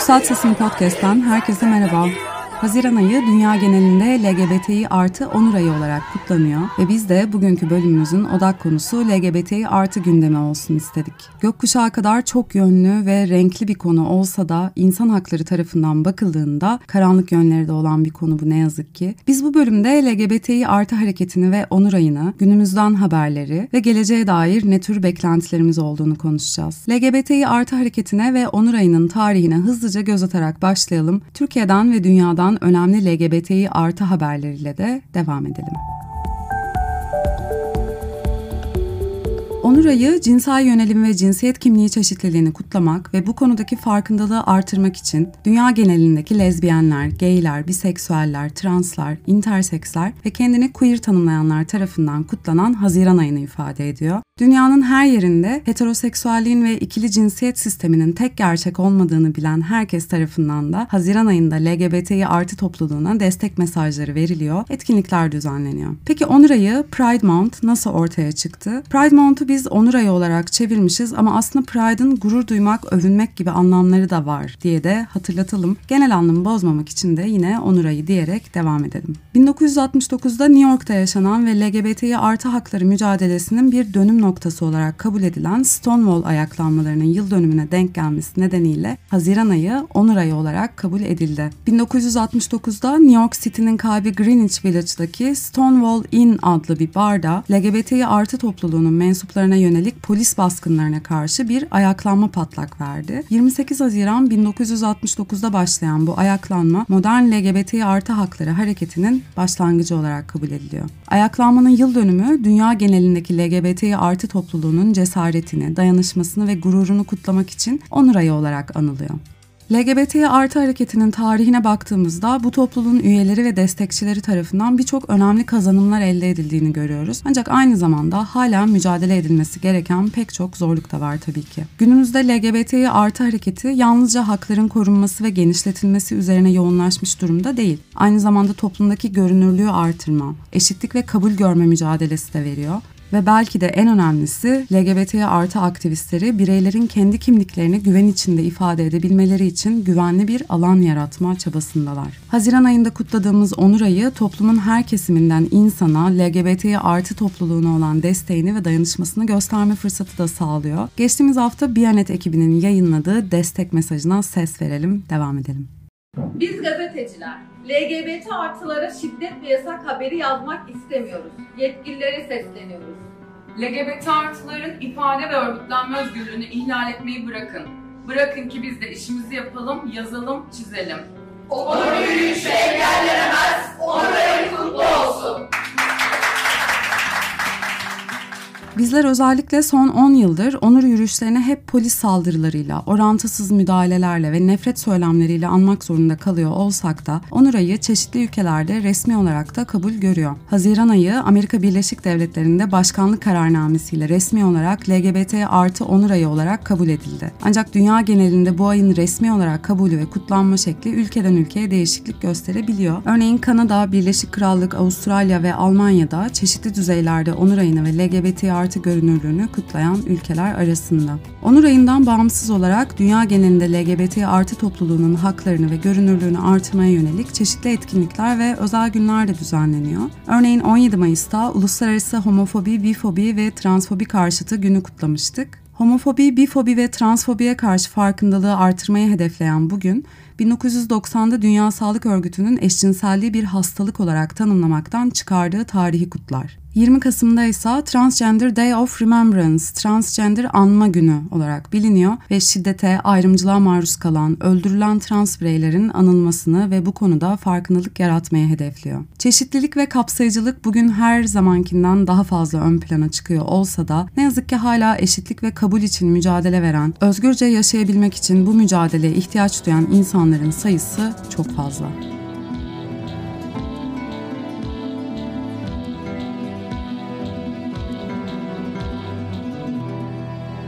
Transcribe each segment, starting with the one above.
Yükselt Sesini Podcast'ten herkese merhaba. Haziran ayı dünya genelinde LGBTİ artı onur ayı olarak kutlanıyor ve biz de bugünkü bölümümüzün odak konusu LGBTİ artı gündemi olsun istedik. Gökkuşağı kadar çok yönlü ve renkli bir konu olsa da insan hakları tarafından bakıldığında karanlık yönleri de olan bir konu bu ne yazık ki. Biz bu bölümde LGBTİ artı hareketini ve onur ayını, günümüzden haberleri ve geleceğe dair ne tür beklentilerimiz olduğunu konuşacağız. LGBTİ artı hareketine ve onur ayının tarihine hızlıca göz atarak başlayalım. Türkiye'den ve dünyadan olan önemli LGBTİ artı haberleriyle de devam edelim. Onur Ayı, cinsel yönelim ve cinsiyet kimliği çeşitliliğini kutlamak ve bu konudaki farkındalığı artırmak için dünya genelindeki lezbiyenler, gayler, biseksüeller, translar, interseksler ve kendini queer tanımlayanlar tarafından kutlanan Haziran ayını ifade ediyor. Dünyanın her yerinde heteroseksüelliğin ve ikili cinsiyet sisteminin tek gerçek olmadığını bilen herkes tarafından da Haziran ayında LGBTİ artı topluluğuna destek mesajları veriliyor, etkinlikler düzenleniyor. Peki Onur Ayı, Pride Month nasıl ortaya çıktı? Pride Month'u biz Onur Ayı olarak çevirmişiz ama aslında Pride'ın gurur duymak, övünmek gibi anlamları da var diye de hatırlatalım. Genel anlamı bozmamak için de yine Onur Ayı diyerek devam edelim. 1969'da New York'ta yaşanan ve LGBTİ artı hakları mücadelesinin bir dönüm noktası noktası olarak kabul edilen Stonewall ayaklanmalarının yıl dönümüne denk gelmesi nedeniyle Haziran ayı onur ayı olarak kabul edildi. 1969'da New York City'nin kalbi Greenwich Village'daki Stonewall Inn adlı bir barda LGBTİ artı topluluğunun mensuplarına yönelik polis baskınlarına karşı bir ayaklanma patlak verdi. 28 Haziran 1969'da başlayan bu ayaklanma modern LGBTİ artı hakları hareketinin başlangıcı olarak kabul ediliyor. Ayaklanmanın yıl dönümü dünya genelindeki LGBTİ artı parti topluluğunun cesaretini, dayanışmasını ve gururunu kutlamak için onur ayı olarak anılıyor. LGBT artı hareketinin tarihine baktığımızda bu topluluğun üyeleri ve destekçileri tarafından birçok önemli kazanımlar elde edildiğini görüyoruz. Ancak aynı zamanda hala mücadele edilmesi gereken pek çok zorluk da var tabii ki. Günümüzde LGBT artı hareketi yalnızca hakların korunması ve genişletilmesi üzerine yoğunlaşmış durumda değil. Aynı zamanda toplumdaki görünürlüğü artırma, eşitlik ve kabul görme mücadelesi de veriyor. Ve belki de en önemlisi LGBT artı aktivistleri bireylerin kendi kimliklerini güven içinde ifade edebilmeleri için güvenli bir alan yaratma çabasındalar. Haziran ayında kutladığımız Onur Ayı toplumun her kesiminden insana LGBT artı topluluğuna olan desteğini ve dayanışmasını gösterme fırsatı da sağlıyor. Geçtiğimiz hafta Biyanet ekibinin yayınladığı destek mesajına ses verelim, devam edelim. Biz gazeteciler LGBT artılara şiddet ve yasak haberi yazmak istemiyoruz. Yetkililere sesleniyoruz. LGBT artıların ifade ve örgütlenme özgürlüğünü ihlal etmeyi bırakın. Bırakın ki biz de işimizi yapalım, yazalım, çizelim. Onur yürüyüşü engellenemez, onur kutlu olsun. Bizler özellikle son 10 yıldır onur yürüyüşlerini hep polis saldırılarıyla, orantısız müdahalelerle ve nefret söylemleriyle anmak zorunda kalıyor olsak da onur ayı çeşitli ülkelerde resmi olarak da kabul görüyor. Haziran ayı Amerika Birleşik Devletleri'nde başkanlık kararnamesiyle resmi olarak LGBT artı onur ayı olarak kabul edildi. Ancak dünya genelinde bu ayın resmi olarak kabulü ve kutlanma şekli ülkeden ülkeye değişiklik gösterebiliyor. Örneğin Kanada, Birleşik Krallık, Avustralya ve Almanya'da çeşitli düzeylerde onur ayını ve LGBT artı artı görünürlüğünü kutlayan ülkeler arasında. Onur ayından bağımsız olarak dünya genelinde LGBT artı topluluğunun haklarını ve görünürlüğünü artırmaya yönelik çeşitli etkinlikler ve özel günler de düzenleniyor. Örneğin 17 Mayıs'ta Uluslararası Homofobi, Bifobi ve Transfobi Karşıtı günü kutlamıştık. Homofobi, bifobi ve transfobiye karşı farkındalığı artırmayı hedefleyen bugün, 1990'da Dünya Sağlık Örgütü'nün eşcinselliği bir hastalık olarak tanımlamaktan çıkardığı tarihi kutlar. 20 Kasım'da ise Transgender Day of Remembrance, Transgender Anma Günü olarak biliniyor ve şiddete, ayrımcılığa maruz kalan, öldürülen trans bireylerin anılmasını ve bu konuda farkındalık yaratmaya hedefliyor. Çeşitlilik ve kapsayıcılık bugün her zamankinden daha fazla ön plana çıkıyor olsa da ne yazık ki hala eşitlik ve kabul için mücadele veren, özgürce yaşayabilmek için bu mücadeleye ihtiyaç duyan insanların sayısı çok fazla.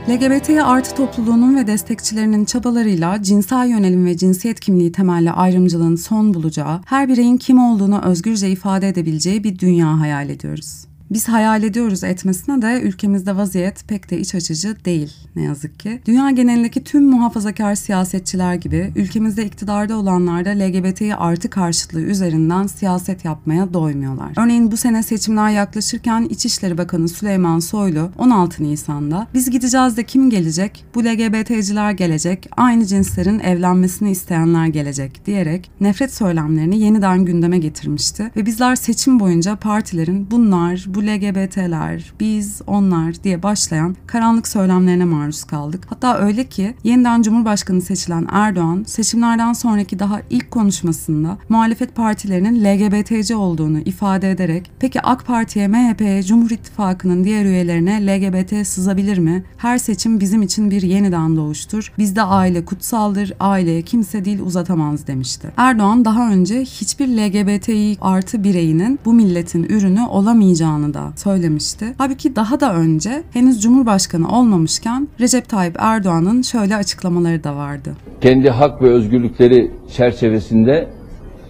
LGBT artı topluluğunun ve destekçilerinin çabalarıyla cinsel yönelim ve cinsiyet kimliği temelli ayrımcılığın son bulacağı, her bireyin kim olduğunu özgürce ifade edebileceği bir dünya hayal ediyoruz. Biz hayal ediyoruz etmesine de ülkemizde vaziyet pek de iç açıcı değil ne yazık ki. Dünya genelindeki tüm muhafazakar siyasetçiler gibi ülkemizde iktidarda olanlar da LGBT'yi artı karşıtlığı üzerinden siyaset yapmaya doymuyorlar. Örneğin bu sene seçimler yaklaşırken İçişleri Bakanı Süleyman Soylu 16 Nisan'da biz gideceğiz de kim gelecek? Bu LGBT'ciler gelecek, aynı cinslerin evlenmesini isteyenler gelecek diyerek nefret söylemlerini yeniden gündeme getirmişti ve bizler seçim boyunca partilerin bunlar, bu LGBT'ler, biz, onlar diye başlayan karanlık söylemlerine maruz kaldık. Hatta öyle ki yeniden Cumhurbaşkanı seçilen Erdoğan seçimlerden sonraki daha ilk konuşmasında muhalefet partilerinin LGBT'ci olduğunu ifade ederek peki AK Parti'ye, MHP'ye, Cumhur İttifakı'nın diğer üyelerine LGBT sızabilir mi? Her seçim bizim için bir yeniden doğuştur. Bizde aile kutsaldır, aileye kimse dil uzatamaz demişti. Erdoğan daha önce hiçbir LGBTİ artı bireyinin bu milletin ürünü olamayacağını da söylemişti. Halbuki daha da önce henüz Cumhurbaşkanı olmamışken Recep Tayyip Erdoğan'ın şöyle açıklamaları da vardı. Kendi hak ve özgürlükleri çerçevesinde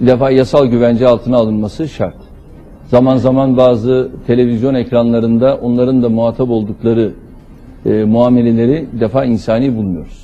defa yasal güvence altına alınması şart. Zaman zaman bazı televizyon ekranlarında onların da muhatap oldukları e, muameleleri defa insani bulmuyoruz.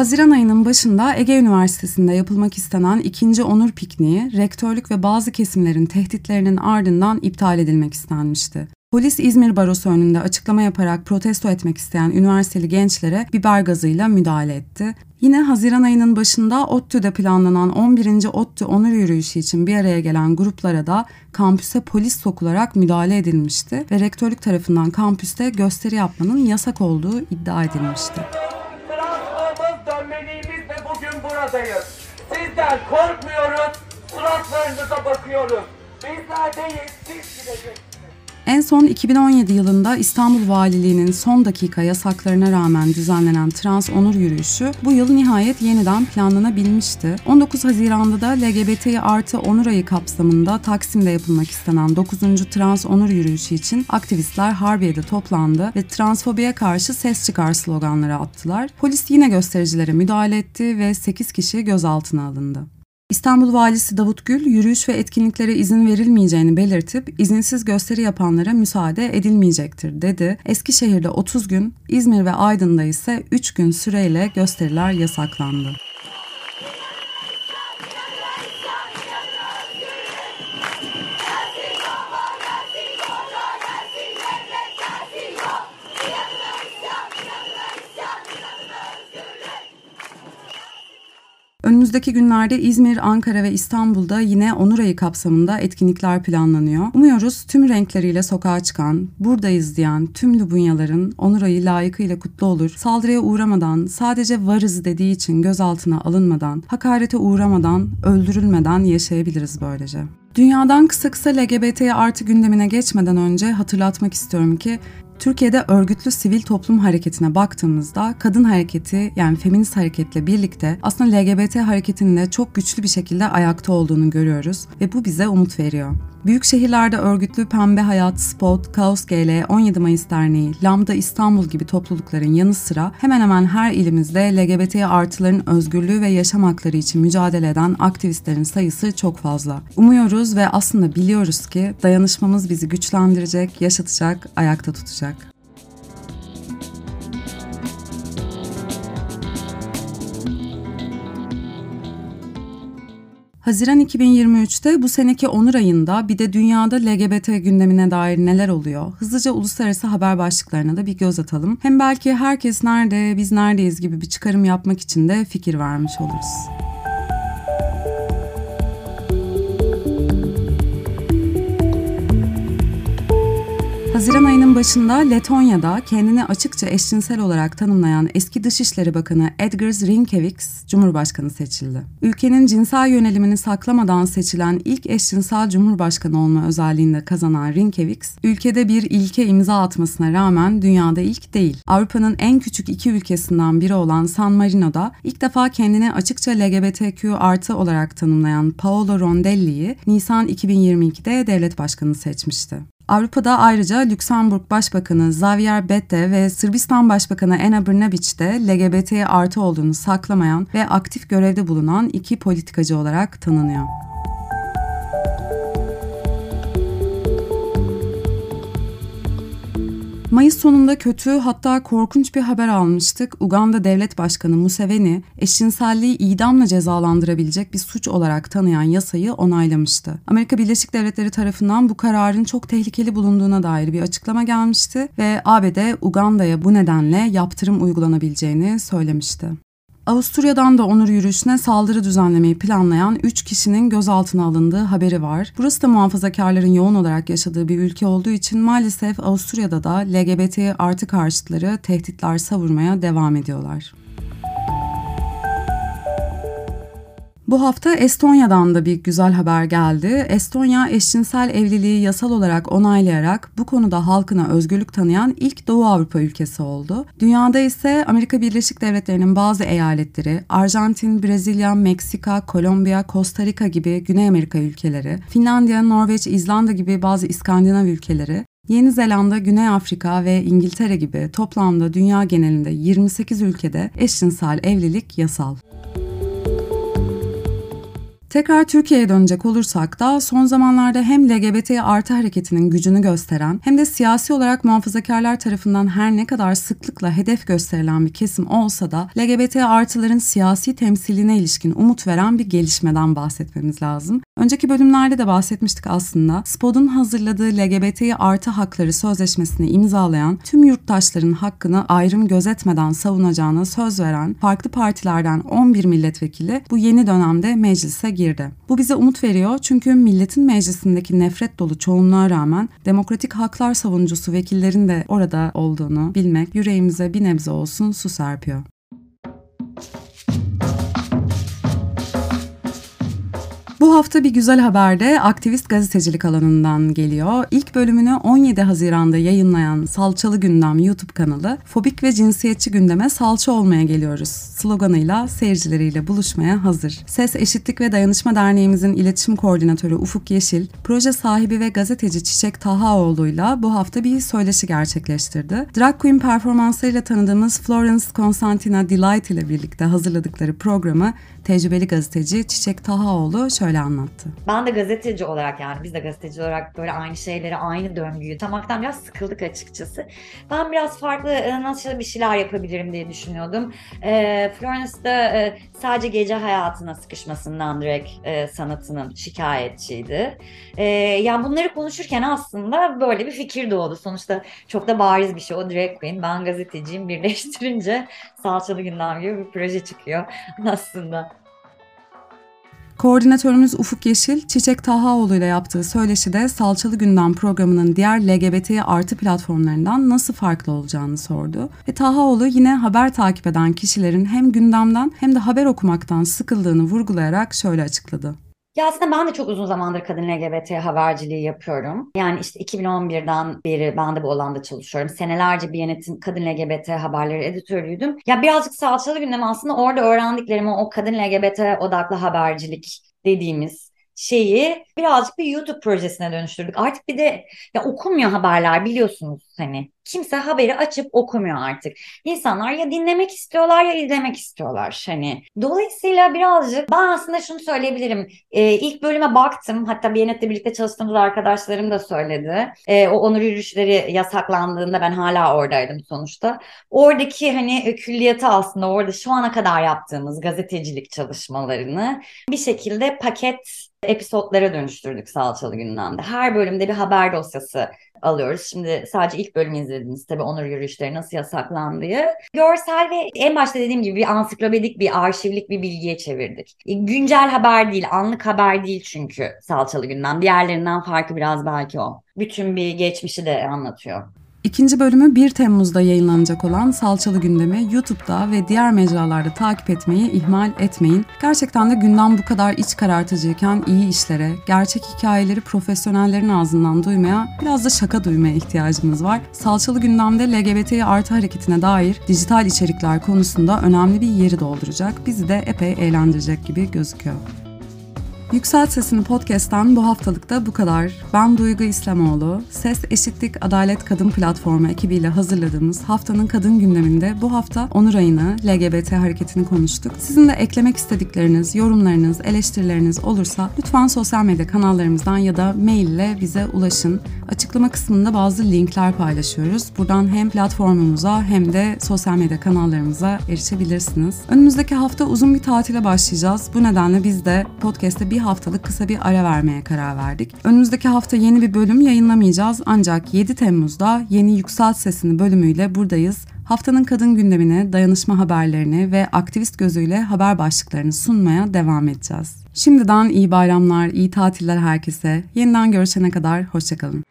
Haziran ayının başında Ege Üniversitesi'nde yapılmak istenen ikinci onur pikniği, rektörlük ve bazı kesimlerin tehditlerinin ardından iptal edilmek istenmişti. Polis İzmir Barosu önünde açıklama yaparak protesto etmek isteyen üniversiteli gençlere biber gazıyla müdahale etti. Yine Haziran ayının başında ODTÜ'de planlanan 11. ODTÜ onur yürüyüşü için bir araya gelen gruplara da kampüse polis sokularak müdahale edilmişti ve rektörlük tarafından kampüste gösteri yapmanın yasak olduğu iddia edilmişti. Buradayız. Sizden korkmuyoruz, suratlarınıza bakıyoruz. Bizler değil, siz gideceksiniz. En son 2017 yılında İstanbul Valiliği'nin son dakika yasaklarına rağmen düzenlenen Trans Onur Yürüyüşü bu yıl nihayet yeniden planlanabilmişti. 19 Haziran'da da LGBTİ artı onur ayı kapsamında Taksim'de yapılmak istenen 9. Trans Onur Yürüyüşü için aktivistler Harbiye'de toplandı ve transfobiye karşı ses çıkar sloganları attılar. Polis yine göstericilere müdahale etti ve 8 kişi gözaltına alındı. İstanbul Valisi Davut Gül, yürüyüş ve etkinliklere izin verilmeyeceğini belirtip izinsiz gösteri yapanlara müsaade edilmeyecektir dedi. Eskişehir'de 30 gün, İzmir ve Aydın'da ise 3 gün süreyle gösteriler yasaklandı. Önümüzdeki günlerde İzmir, Ankara ve İstanbul'da yine Onur Ayı kapsamında etkinlikler planlanıyor. Umuyoruz tüm renkleriyle sokağa çıkan, buradayız diyen tüm Lubunyaların Onur Ayı layıkıyla kutlu olur. Saldırıya uğramadan, sadece varız dediği için gözaltına alınmadan, hakarete uğramadan, öldürülmeden yaşayabiliriz böylece. Dünyadan kısa kısa LGBT artı gündemine geçmeden önce hatırlatmak istiyorum ki Türkiye'de örgütlü sivil toplum hareketine baktığımızda kadın hareketi yani feminist hareketle birlikte aslında LGBT hareketinin de çok güçlü bir şekilde ayakta olduğunu görüyoruz ve bu bize umut veriyor. Büyük şehirlerde örgütlü Pembe Hayat, Spot, Kaos GL, 17 Mayıs Derneği, Lambda İstanbul gibi toplulukların yanı sıra hemen hemen her ilimizde LGBT artıların özgürlüğü ve yaşam hakları için mücadele eden aktivistlerin sayısı çok fazla. Umuyoruz ve aslında biliyoruz ki dayanışmamız bizi güçlendirecek, yaşatacak, ayakta tutacak. Haziran 2023'te bu seneki Onur ayında bir de dünyada LGBT gündemine dair neler oluyor? Hızlıca uluslararası haber başlıklarına da bir göz atalım. Hem belki herkes nerede, biz neredeyiz gibi bir çıkarım yapmak için de fikir vermiş oluruz. Haziran ayının başında Letonya'da kendini açıkça eşcinsel olarak tanımlayan eski Dışişleri Bakanı Edgars Rinkevix Cumhurbaşkanı seçildi. Ülkenin cinsel yönelimini saklamadan seçilen ilk eşcinsel Cumhurbaşkanı olma özelliğinde kazanan Rinkevix, ülkede bir ilke imza atmasına rağmen dünyada ilk değil. Avrupa'nın en küçük iki ülkesinden biri olan San Marino'da ilk defa kendini açıkça LGBTQ artı olarak tanımlayan Paolo Rondelli'yi Nisan 2022'de devlet başkanı seçmişti. Avrupa'da ayrıca Lüksemburg Başbakanı Xavier Bette ve Sırbistan Başbakanı Ena Brnabić de LGBT artı olduğunu saklamayan ve aktif görevde bulunan iki politikacı olarak tanınıyor. Mayıs sonunda kötü hatta korkunç bir haber almıştık. Uganda Devlet Başkanı Museveni eşcinselliği idamla cezalandırabilecek bir suç olarak tanıyan yasayı onaylamıştı. Amerika Birleşik Devletleri tarafından bu kararın çok tehlikeli bulunduğuna dair bir açıklama gelmişti ve ABD Uganda'ya bu nedenle yaptırım uygulanabileceğini söylemişti. Avusturya'dan da onur yürüyüşüne saldırı düzenlemeyi planlayan 3 kişinin gözaltına alındığı haberi var. Burası da muhafazakarların yoğun olarak yaşadığı bir ülke olduğu için maalesef Avusturya'da da LGBT artı karşıtları tehditler savurmaya devam ediyorlar. Bu hafta Estonya'dan da bir güzel haber geldi. Estonya eşcinsel evliliği yasal olarak onaylayarak bu konuda halkına özgürlük tanıyan ilk Doğu Avrupa ülkesi oldu. Dünyada ise Amerika Birleşik Devletleri'nin bazı eyaletleri, Arjantin, Brezilya, Meksika, Kolombiya, Costa Rica gibi Güney Amerika ülkeleri, Finlandiya, Norveç, İzlanda gibi bazı İskandinav ülkeleri Yeni Zelanda, Güney Afrika ve İngiltere gibi toplamda dünya genelinde 28 ülkede eşcinsel evlilik yasal. Tekrar Türkiye'ye dönecek olursak da son zamanlarda hem LGBT artı hareketinin gücünü gösteren hem de siyasi olarak muhafazakarlar tarafından her ne kadar sıklıkla hedef gösterilen bir kesim olsa da LGBT artıların siyasi temsiline ilişkin umut veren bir gelişmeden bahsetmemiz lazım. Önceki bölümlerde de bahsetmiştik aslında. SPOD'un hazırladığı LGBT artı hakları sözleşmesini imzalayan tüm yurttaşların hakkını ayrım gözetmeden savunacağına söz veren farklı partilerden 11 milletvekili bu yeni dönemde meclise girdi. Bu bize umut veriyor çünkü milletin meclisindeki nefret dolu çoğunluğa rağmen demokratik haklar savunucusu vekillerin de orada olduğunu bilmek yüreğimize bir nebze olsun su serpiyor. Bu hafta bir güzel haber de aktivist gazetecilik alanından geliyor. İlk bölümünü 17 Haziran'da yayınlayan Salçalı Gündem YouTube kanalı fobik ve cinsiyetçi gündeme salça olmaya geliyoruz sloganıyla seyircileriyle buluşmaya hazır. Ses Eşitlik ve Dayanışma Derneğimizin iletişim koordinatörü Ufuk Yeşil, proje sahibi ve gazeteci Çiçek Tahaoğlu'yla bu hafta bir söyleşi gerçekleştirdi. Drag Queen performanslarıyla tanıdığımız Florence Constantina Delight ile birlikte hazırladıkları programı tecrübeli gazeteci Çiçek Tahaoğlu şöyle anlattı. Ben de gazeteci olarak yani biz de gazeteci olarak böyle aynı şeyleri, aynı döngüyü tamaktan biraz sıkıldık açıkçası. Ben biraz farklı e, nasıl bir şeyler yapabilirim diye düşünüyordum. E, Florence'da e, sadece gece hayatına sıkışmasından direkt e, sanatının şikayetçiydi. E, yani bunları konuşurken aslında böyle bir fikir doğdu. Sonuçta çok da bariz bir şey o drag queen. Ben gazeteciyim birleştirince salçalı gündem gibi bir proje çıkıyor aslında. Koordinatörümüz Ufuk Yeşil, Çiçek Tahaoğlu ile yaptığı söyleşide Salçalı Gündem programının diğer LGBT artı platformlarından nasıl farklı olacağını sordu. Ve Tahaoğlu yine haber takip eden kişilerin hem gündemden hem de haber okumaktan sıkıldığını vurgulayarak şöyle açıkladı. Ya aslında ben de çok uzun zamandır kadın LGBT haberciliği yapıyorum. Yani işte 2011'den beri ben de bu alanda çalışıyorum. Senelerce bir yönetim kadın LGBT haberleri editörüydüm. Ya birazcık salçalı gündem aslında orada öğrendiklerimi o kadın LGBT odaklı habercilik dediğimiz şeyi birazcık bir YouTube projesine dönüştürdük. Artık bir de ya okunmuyor haberler biliyorsunuz hani. Kimse haberi açıp okumuyor artık. İnsanlar ya dinlemek istiyorlar ya izlemek istiyorlar hani. Dolayısıyla birazcık ben aslında şunu söyleyebilirim. Ee, ilk bölüme baktım. Hatta Biyanet'le birlikte çalıştığımız arkadaşlarım da söyledi. Ee, o onur yürüyüşleri yasaklandığında ben hala oradaydım sonuçta. Oradaki hani külliyatı aslında orada şu ana kadar yaptığımız gazetecilik çalışmalarını bir şekilde paket episodlara dönüştürdük Salçalı Gündem'de. Her bölümde bir haber dosyası alıyoruz. Şimdi sadece ilk bölümü izlediniz tabii onur yürüyüşleri nasıl yasaklandığı. Görsel ve en başta dediğim gibi bir ansiklopedik bir arşivlik bir bilgiye çevirdik. E, güncel haber değil, anlık haber değil çünkü Salçalı Gündem. Diğerlerinden farkı biraz belki o. Bütün bir geçmişi de anlatıyor. İkinci bölümü 1 Temmuz'da yayınlanacak olan Salçalı Gündemi YouTube'da ve diğer mecralarda takip etmeyi ihmal etmeyin. Gerçekten de gündem bu kadar iç karartıcıyken iyi işlere, gerçek hikayeleri profesyonellerin ağzından duymaya, biraz da şaka duymaya ihtiyacımız var. Salçalı Gündem'de LGBT artı hareketine dair dijital içerikler konusunda önemli bir yeri dolduracak. Bizi de epey eğlendirecek gibi gözüküyor. Yükselt Sesini Podcast'tan bu haftalıkta bu kadar. Ben Duygu İslamoğlu. Ses Eşitlik Adalet Kadın Platformu ekibiyle hazırladığımız haftanın kadın gündeminde bu hafta Onur ayını, LGBT hareketini konuştuk. Sizin de eklemek istedikleriniz, yorumlarınız, eleştirileriniz olursa lütfen sosyal medya kanallarımızdan ya da mail ile bize ulaşın. Açıklama kısmında bazı linkler paylaşıyoruz. Buradan hem platformumuza hem de sosyal medya kanallarımıza erişebilirsiniz. Önümüzdeki hafta uzun bir tatile başlayacağız. Bu nedenle biz de podcast'te bir haftalık kısa bir ara vermeye karar verdik. Önümüzdeki hafta yeni bir bölüm yayınlamayacağız ancak 7 Temmuz'da yeni Yükselt Sesini bölümüyle buradayız. Haftanın kadın gündemini, dayanışma haberlerini ve aktivist gözüyle haber başlıklarını sunmaya devam edeceğiz. Şimdiden iyi bayramlar, iyi tatiller herkese. Yeniden görüşene kadar hoşçakalın.